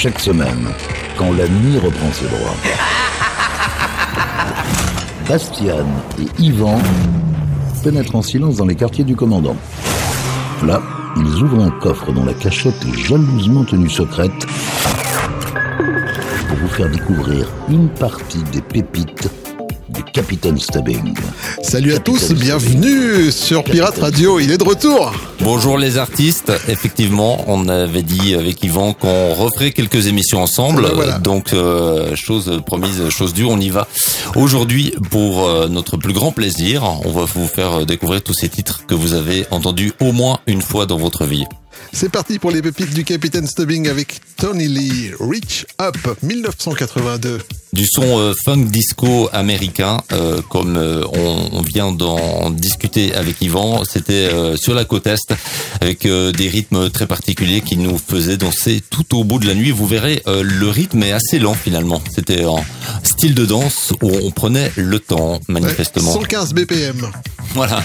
Chaque semaine, quand la nuit reprend ses droits. Bastian et Yvan pénètrent en silence dans les quartiers du commandant. Là, ils ouvrent un coffre dont la cachette est jalousement tenue secrète pour vous faire découvrir une partie des pépites Capitaine Stubbing. Salut à tous, bienvenue sur Pirate Radio, il est de retour Bonjour les artistes, effectivement, on avait dit avec Yvan qu'on referait quelques émissions ensemble, ben voilà. donc euh, chose promise, chose due, on y va. Aujourd'hui, pour euh, notre plus grand plaisir, on va vous faire découvrir tous ces titres que vous avez entendus au moins une fois dans votre vie. C'est parti pour les pépites du Capitaine Stubbing avec Tony Lee, Reach Up, 1982. Du son euh, funk disco américain, euh, comme euh, on, on vient d'en discuter avec Yvan, c'était sur la côte est, avec des rythmes très particuliers qui nous faisaient danser tout au bout de la nuit. Vous verrez, le rythme est assez lent finalement. C'était un style de danse où on prenait le temps, Ouais, manifestement. 115 BPM. Voilà,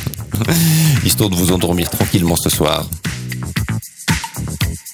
histoire de vous endormir tranquillement ce soir. Thank you.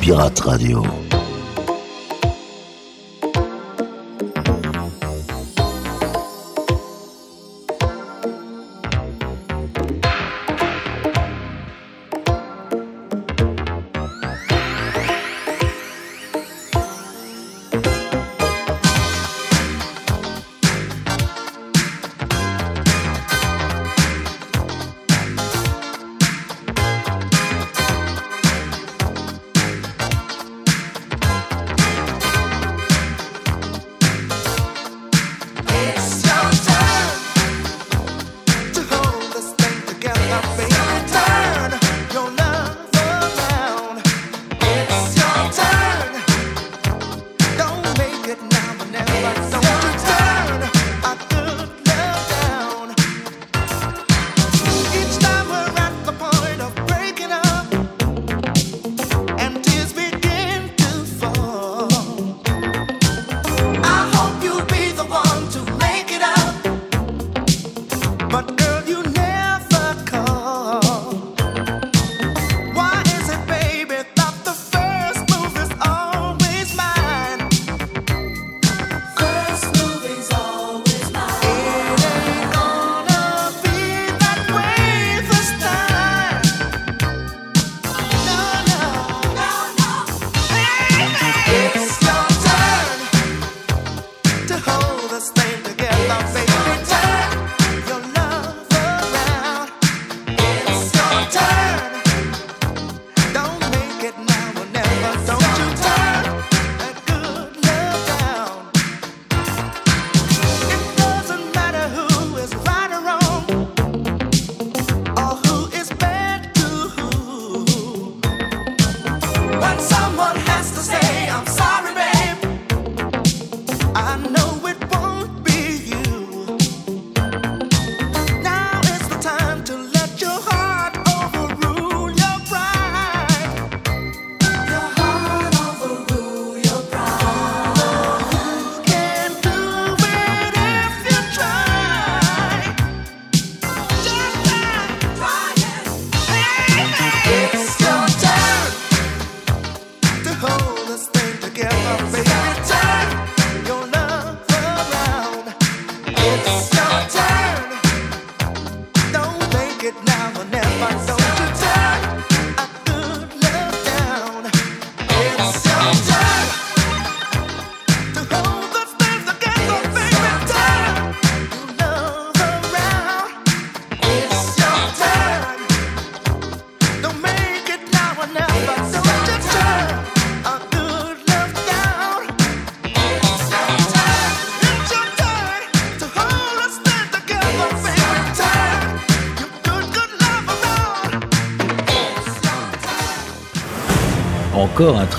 Pirate Radio.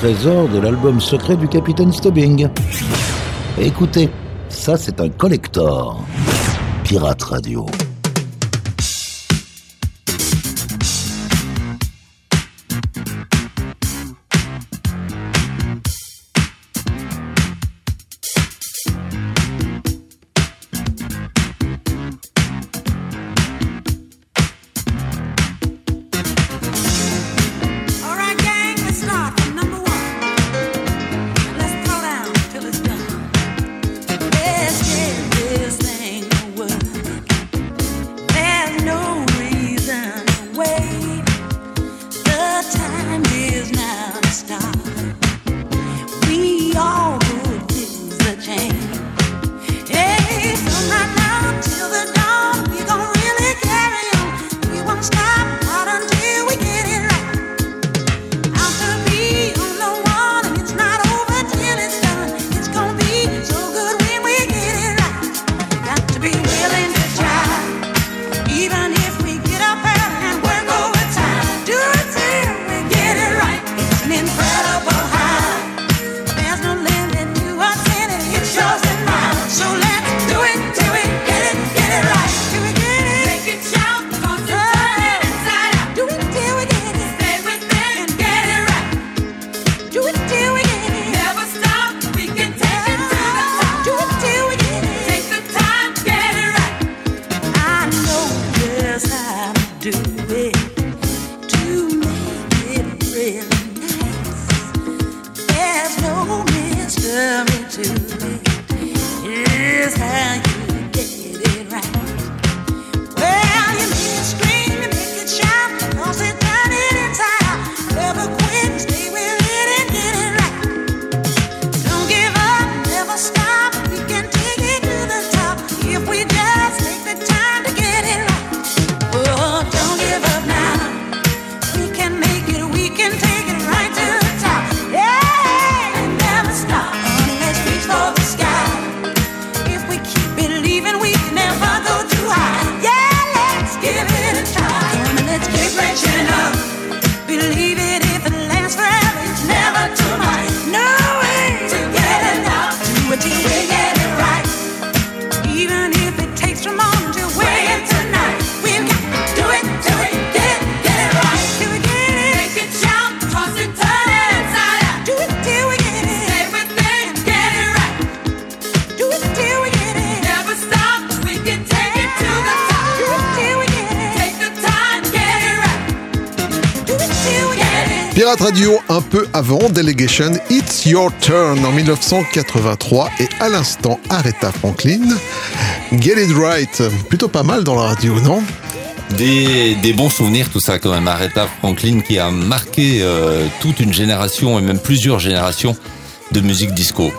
trésors de l'album secret du capitaine Stubbing. Écoutez, ça c'est un collector. Pirate Radio. Pirate Radio un peu avant Delegation It's Your Turn en 1983 et à l'instant Aretha Franklin Get It Right. Plutôt pas mal dans la radio, non? Des, bons souvenirs, tout ça quand même. Aretha Franklin qui a marqué euh, toute une génération et même plusieurs générations de musique disco.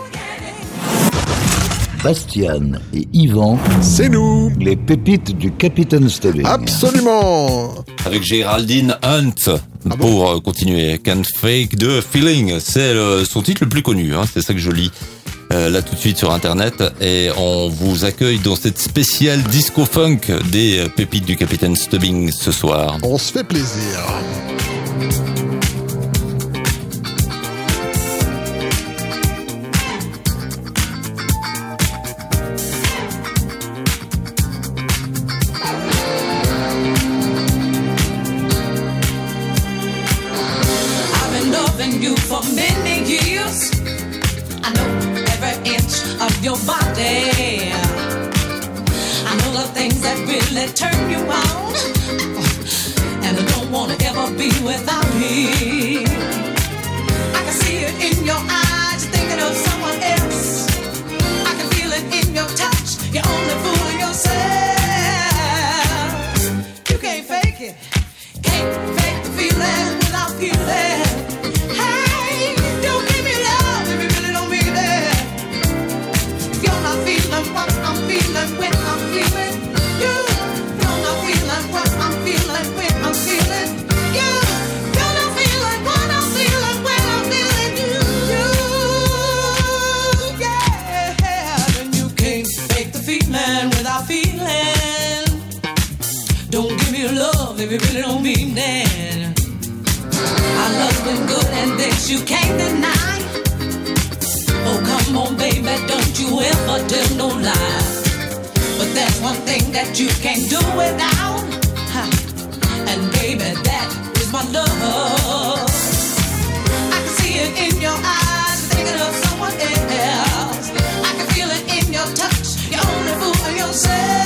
Bastian et Yvan. C'est nous Les pépites du Capitaine Stubbing. Absolument Avec Géraldine Hunt. Ah pour euh, continuer. Can't Fake the Feeling, c'est son titre le plus connu, hein. c'est ça que je lis. Euh, là tout de suite sur internet et on vous accueille dans cette spéciale disco funk des euh, pépites du capitaine Stubbing ce soir. On se fait plaisir. turn you on, and I don't wanna ever be without. that you can't do without. And baby, that is my love. I can see it in your eyes, thinking of someone else. I can feel it in your touch. You're only fooling yourself.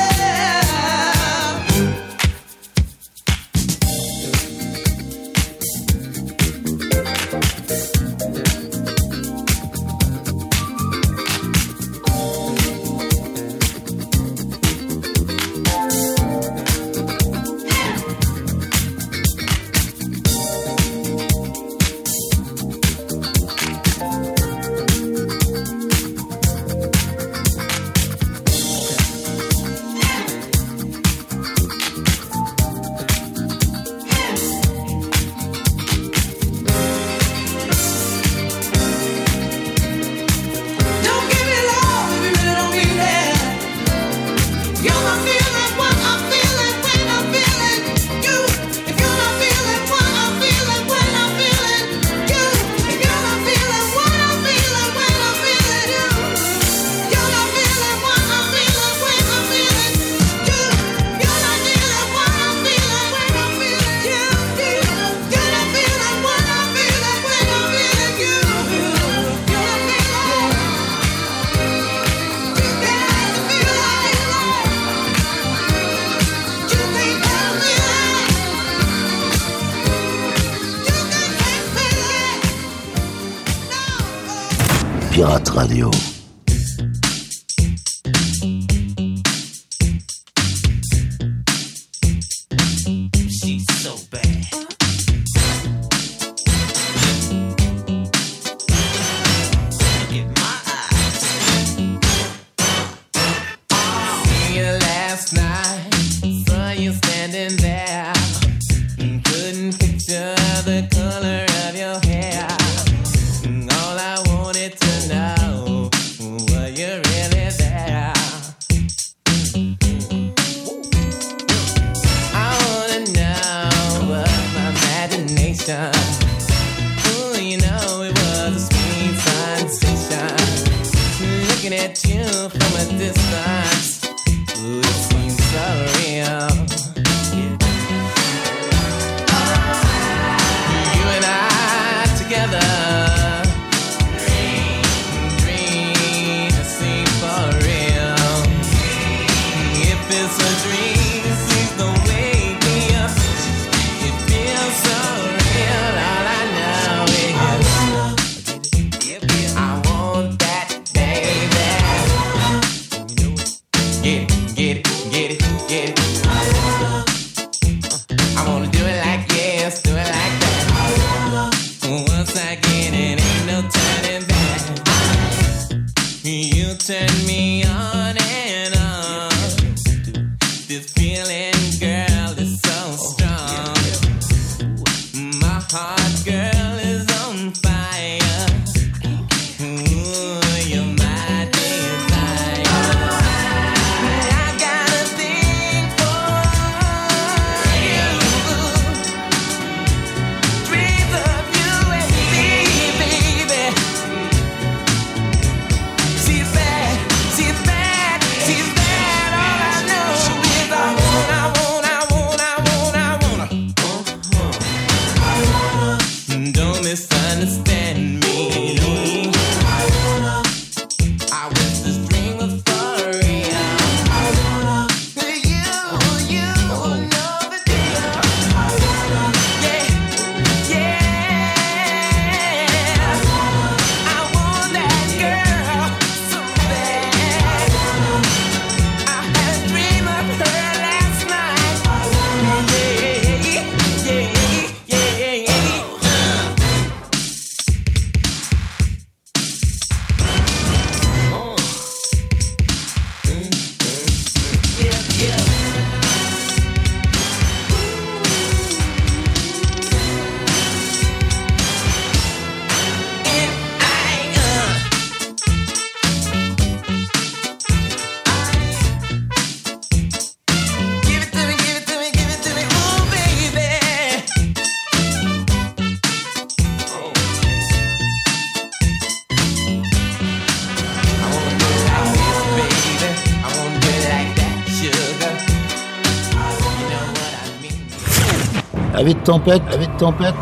Avis de tempête Avis de tempête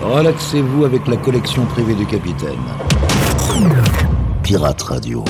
Relaxez-vous avec la collection privée du capitaine. Pirate Radio.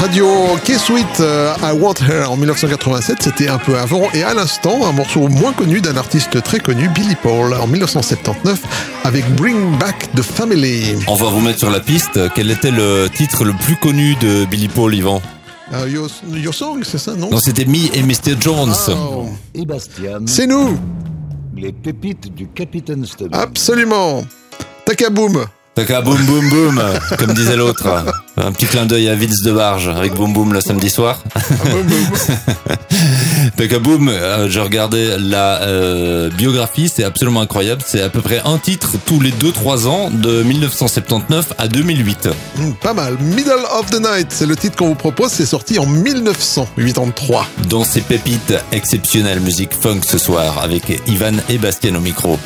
Radio, K-Sweet, euh, I Want Her en 1987, c'était un peu avant. Et à l'instant, un morceau moins connu d'un artiste très connu, Billy Paul, en 1979, avec Bring Back the Family. On va vous mettre sur la piste. Quel était le titre le plus connu de Billy Paul, Yvan? Euh, your, Your Song, c'est ça, non? Non, c'était Me et Mr. Jones. Oh. Et Bastian, C'est nous, les pépites du capitaine Stubbs. absolument. Takaboom. Taka boum boum boum, comme disait l'autre. Un petit clin d'œil à Vince de Barge avec Boum Boum le samedi soir. Taka boum, euh, je regardais la euh, biographie, c'est absolument incroyable. C'est à peu près un titre tous les 2-3 ans de 1979 à 2008. Hmm, pas mal. Middle of the Night, c'est le titre qu'on vous propose. C'est sorti en 1983. Dans ces pépites exceptionnelles musique funk ce soir avec Ivan et Bastien au micro.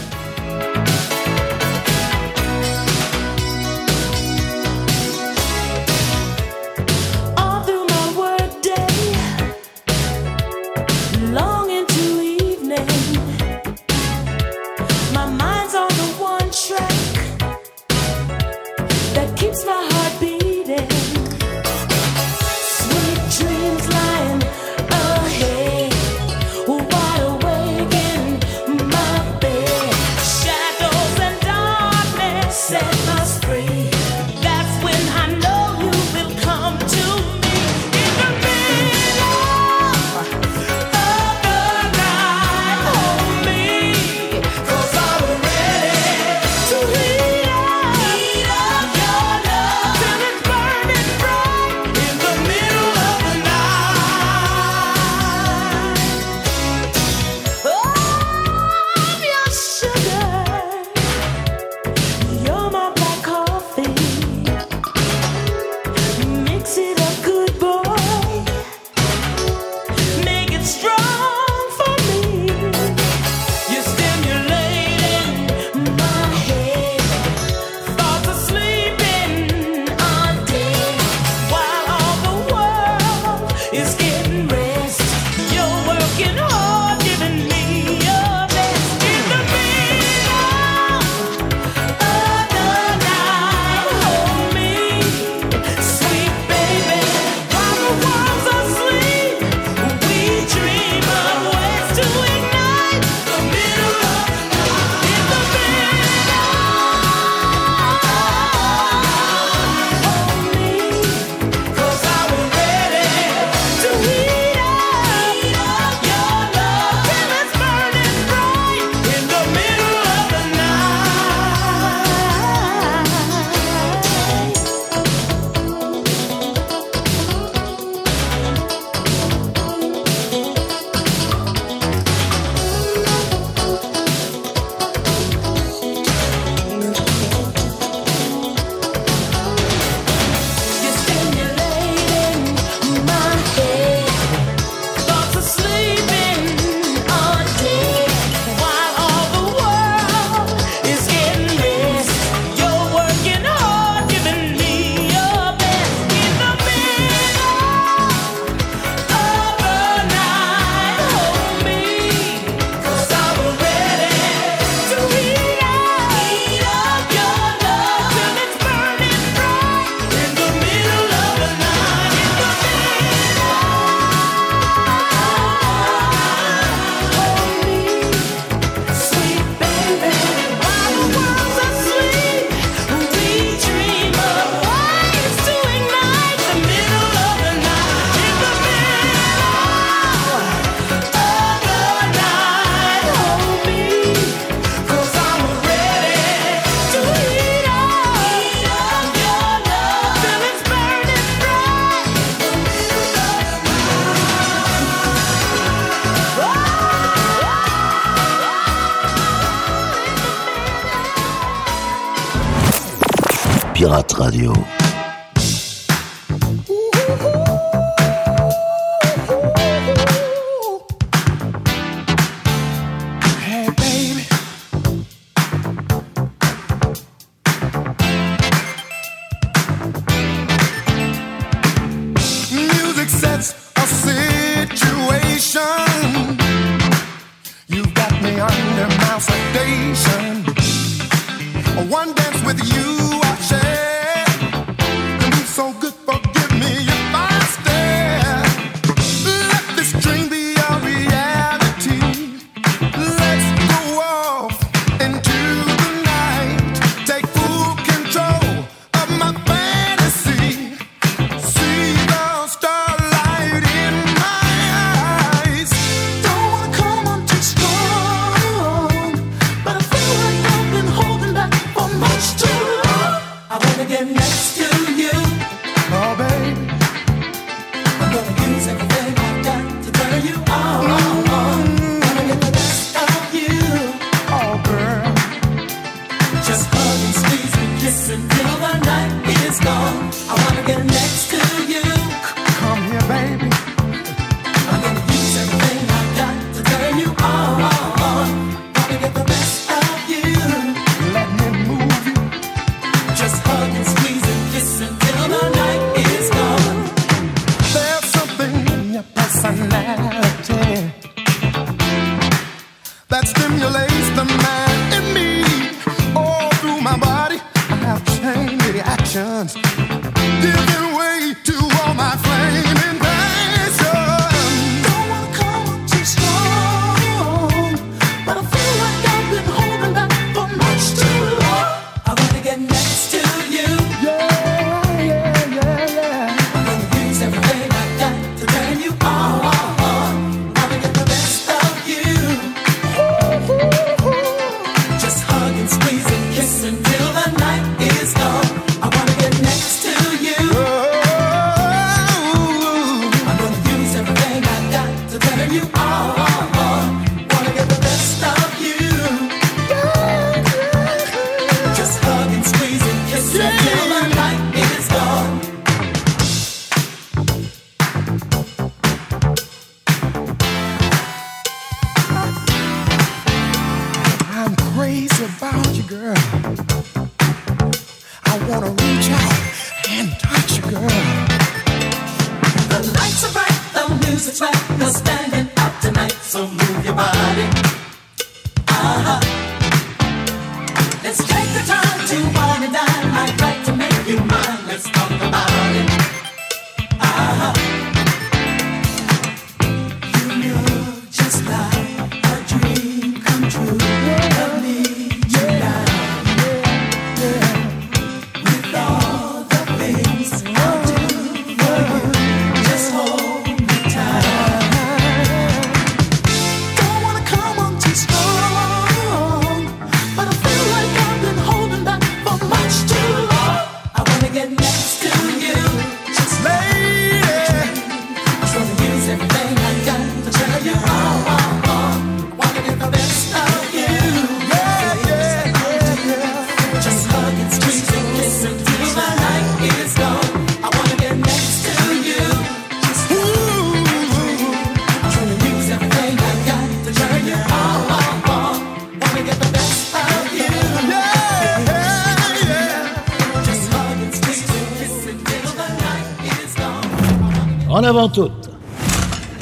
pantoute.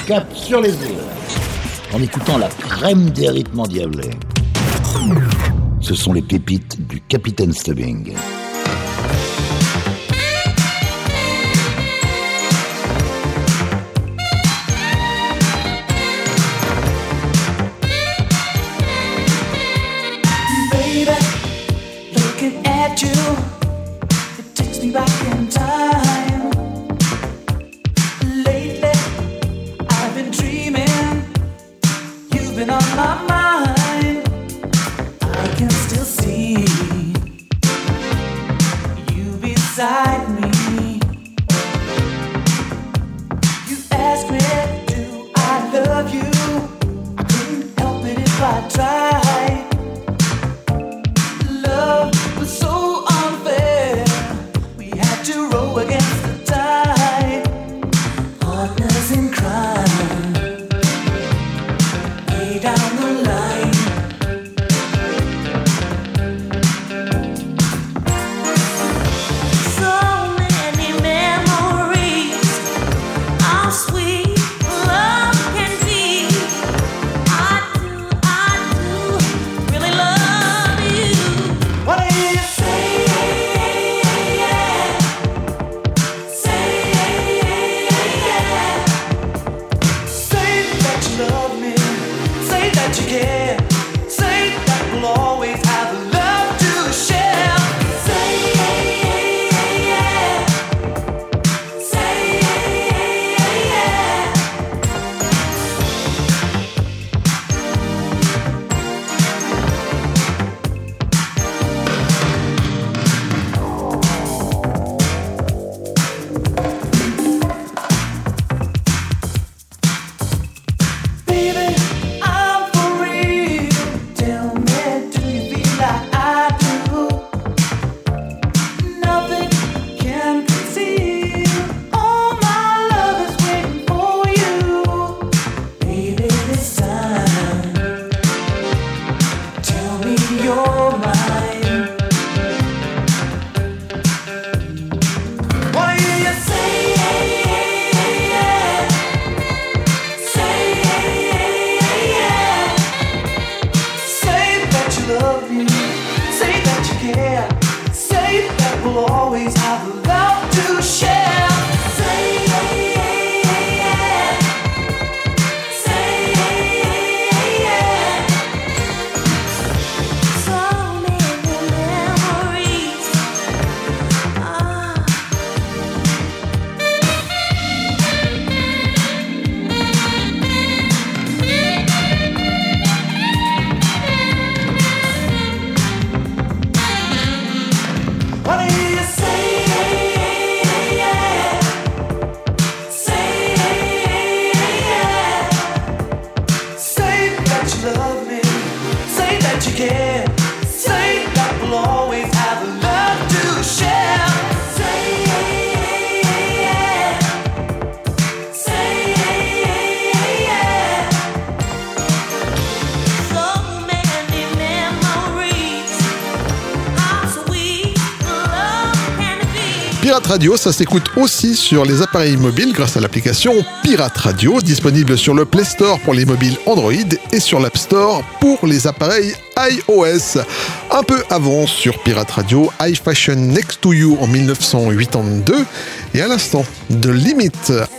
Cap sur les îles. En écoutant la crème des rythmes endiablés. Ce sont les pépites du Capitaine Stubbing. Ça s'écoute aussi sur les appareils mobiles grâce à l'application Pirate Radio, disponible sur le Play Store pour les mobiles Android et sur l'App Store pour les appareils iOS. Un peu avant sur Pirate Radio, I Fashion Next to You en 1982 et à l'instant de Limit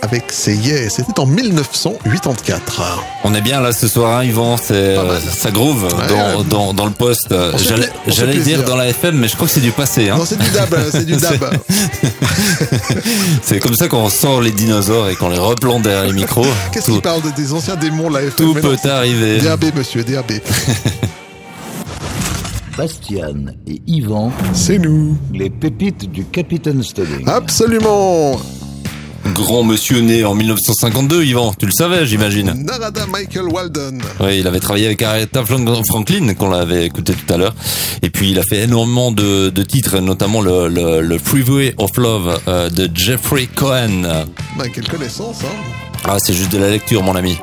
avec ses Yeah, c'était en 1984. On est bien là ce soir, hein, Yvan. C'est ça groove dans, ouais. dans, dans le poste. J'allais dire dans la FM, mais je crois que c'est du passé. Hein. Non, c'est du dab, c'est du dab. C'est comme ça qu'on sort les dinosaures et qu'on les replante derrière les micros. Qu'est-ce qu'il parle de- des anciens démons là tout peut arriver. DAB, monsieur, DAB. Bastian et Yvan, C'est nous. les pépites du Capitaine Stubbing. Absolument. Grand monsieur né en 1952, Yvan. Tu le savais, j'imagine. Narada Michael Walden. Oui, il avait travaillé avec Aretha Franklin, qu'on l'avait écouté tout à l'heure. Et puis, il a fait énormément de, de titres, notamment le, le, le Freeway of Love euh, de Jeffrey Cohen. Bah, quelle connaissance, hein. Ah, c'est juste de la lecture, mon ami.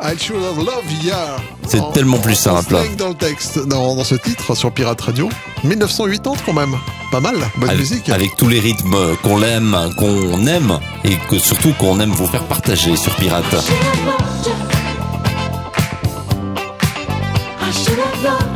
C'est En- tellement plus simple. slang dans le texte, dans, dans ce titre sur Pirate Radio. 1980 quand même. Pas mal. Bonne Avec, musique. avec tous les rythmes qu'on l'aime, qu'on aime, et que surtout qu'on aime vous faire partager sur Pirate. I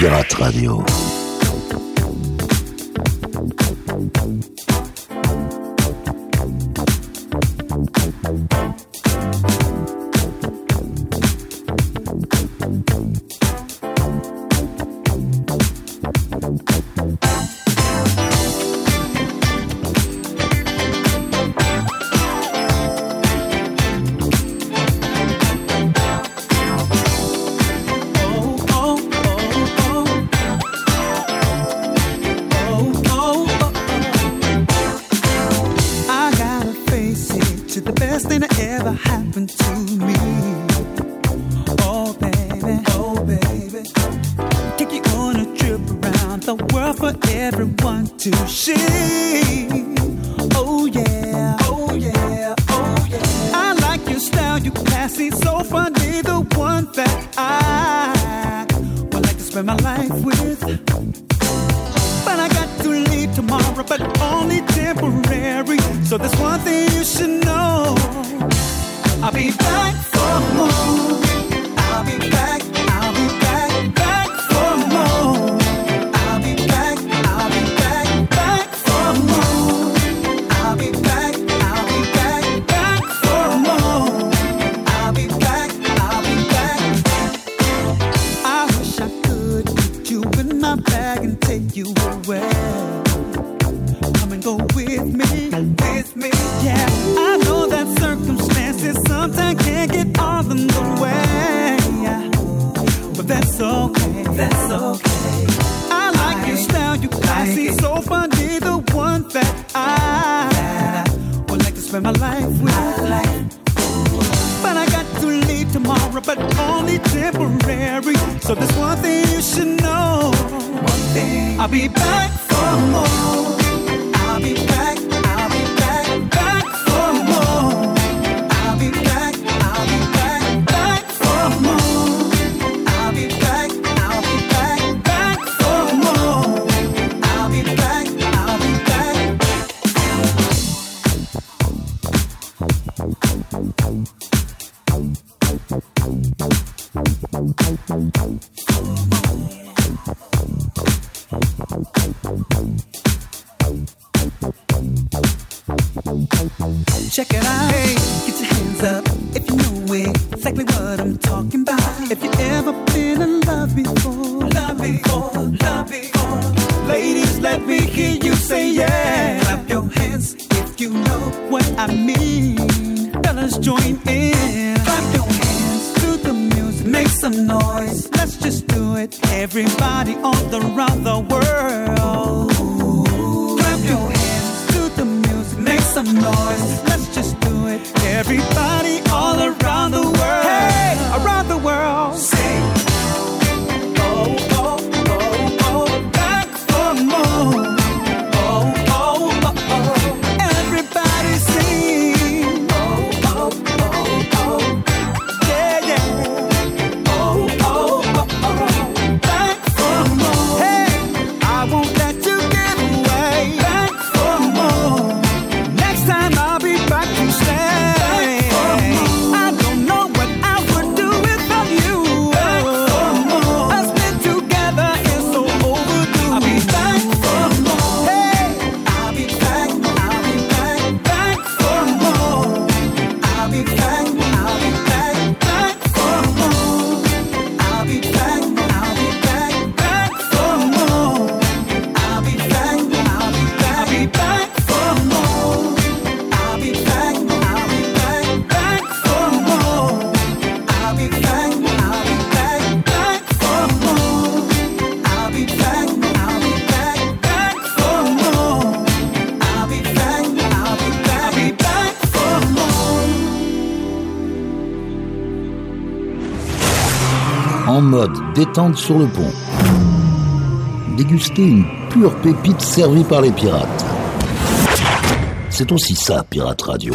Pirate Radio. spend my life with. My life. But I got to leave tomorrow, but only temporary. So there's one thing you should know. One thing. I'll be back for more. sur le pont. Déguster une pure pépite servie par les pirates. C'est aussi ça, Pirate Radio.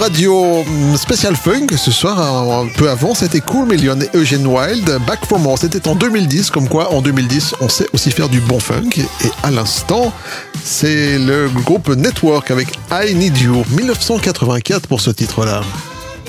Radio spécial funk ce soir, un peu avant, c'était Cool Million et Eugene Wild, Back for More, c'était en 2010, comme quoi en 2010 on sait aussi faire du bon funk, et à l'instant c'est le groupe Network avec I Need You, 1984 pour ce titre-là.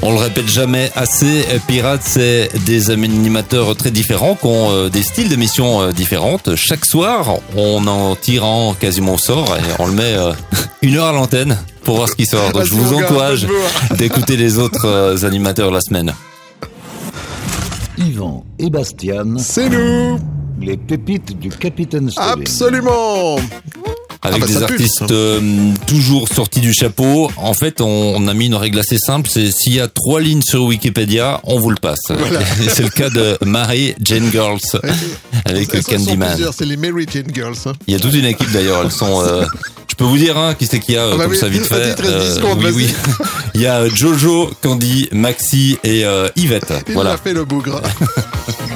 On le répète jamais assez, euh, Pirates, c'est des animateurs très différents qui ont euh, des styles d'émissions euh, différentes. Chaque soir, on en tire en quasiment au sort et on le met une heure à l'antenne pour voir ce qui sort. Donc je vous encourage donne-moi. d'écouter les autres euh, animateurs la semaine. Yvan et Bastian, C'est nous les pépites du Capitaine Stubbing. Absolument Avec Ah bah, des artistes euh, toujours sortis du chapeau. En fait, on, on a mis une règle assez simple, c'est s'il y a trois lignes sur Wikipédia, on vous le passe. C'est le cas de Mary Jane Girls avec Candyman. C'est les Mary Jane Girls. hein. Il y a toute une équipe d'ailleurs. Elles sont. euh, peux vous dire hein, qui c'est qu'il y a euh, comme ça vite fait. 13 secondes, oui, oui. Il y a Jojo, Candy, Maxi et euh, Yvette. Il voilà. a fait le bougre.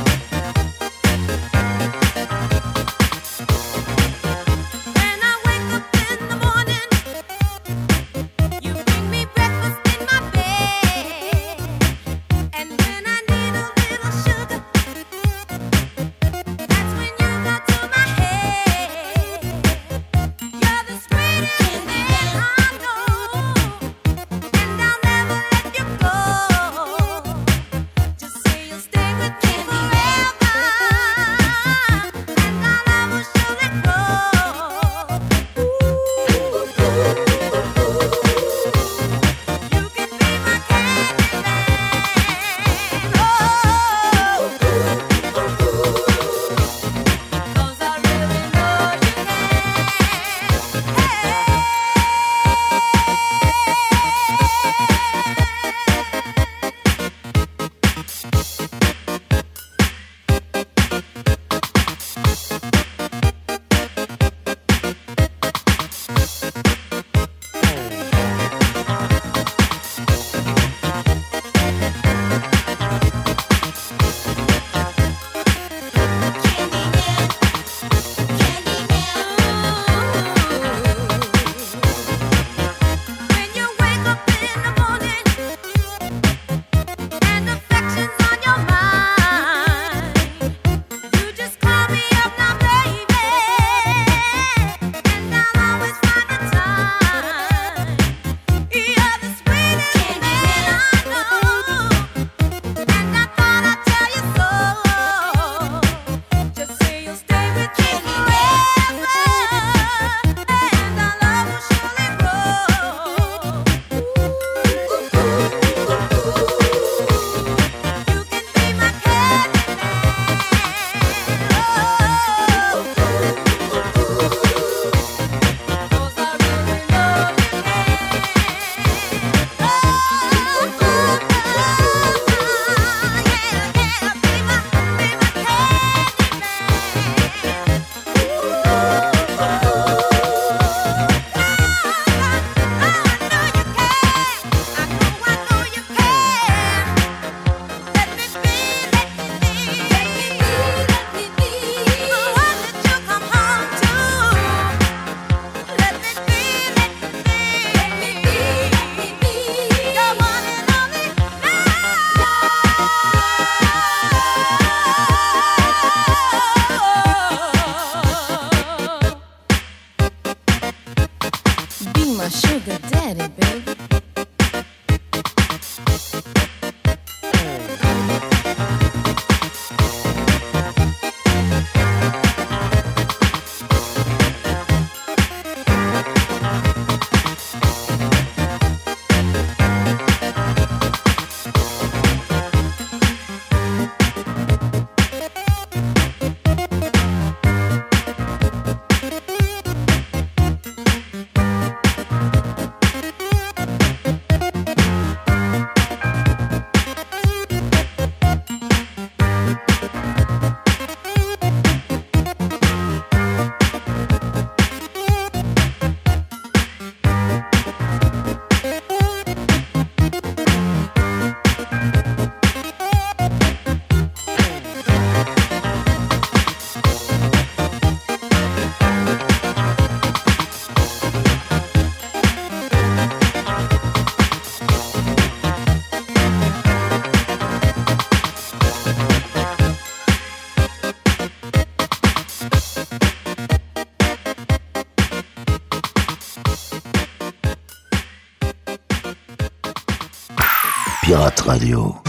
Radio.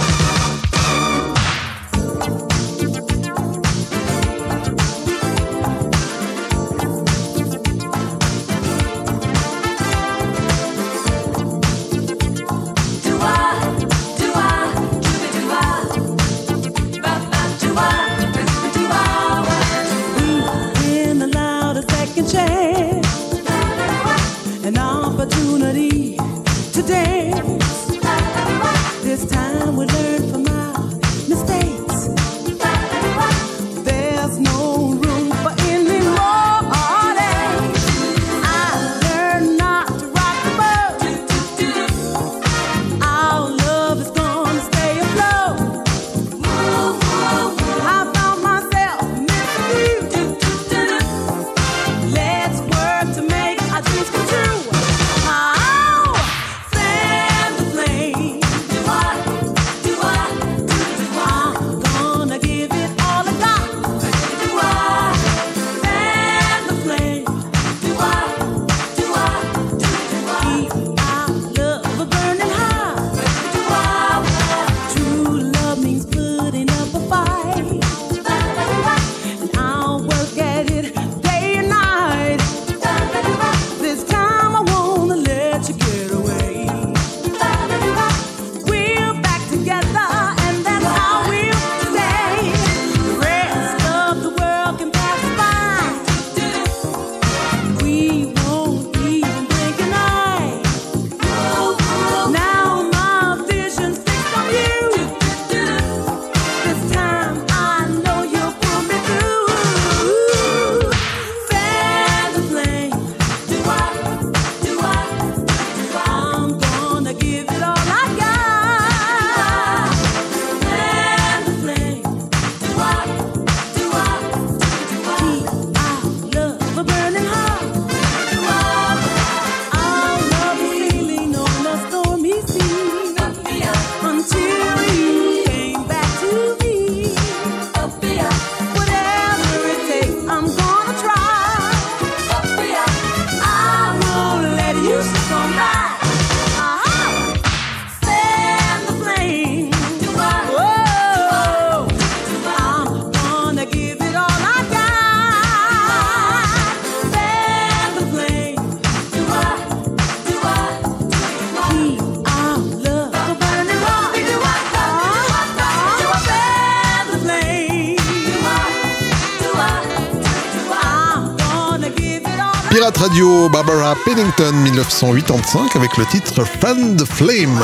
Radio, Barbara Pennington, 1985, avec le titre Fan the Flame.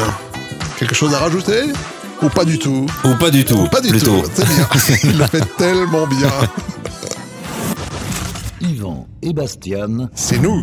Quelque chose à rajouter? Ou pas du tout? Ou pas du tout. Pas du plutôt. tout, c'est bien. Il le fait tellement bien. Yvan et Bastian, C'est nous.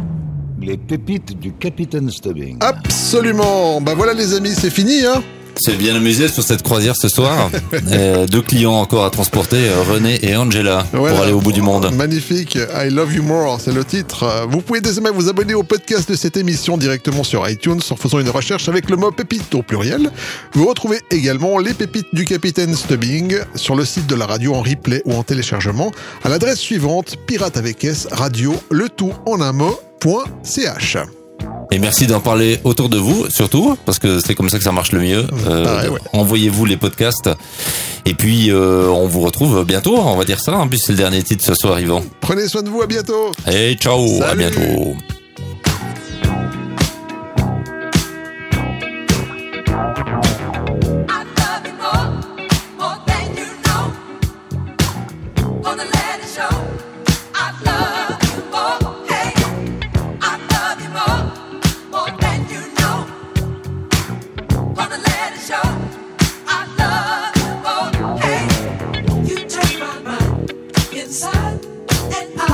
les pépites du Capitaine Stubbing. Absolument. Bah voilà les amis, c'est fini. Hein C'est bien amusé sur cette croisière ce soir. Euh, deux clients encore à transporter, euh, René et Angela, pour aller au bout du monde. Magnifique. I love you more, c'est le titre. Euh, Vous pouvez désormais vous abonner au podcast de cette émission directement sur iTunes en faisant une recherche avec le mot pépite au pluriel. Vous retrouvez également les pépites du capitaine Stubbing sur le site de la radio en replay ou en téléchargement à l'adresse suivante pirate avec S radio le tout en un mot point ch. Et merci d'en parler autour de vous, surtout, parce que c'est comme ça que ça marche le mieux. Euh, Ah ouais, ouais. Envoyez-vous les podcasts. Et puis, euh, on vous retrouve bientôt, on va dire ça. En plus, c'est le dernier titre ce soir, Yvan. Prenez soin de vous, à bientôt. Et ciao, à bientôt.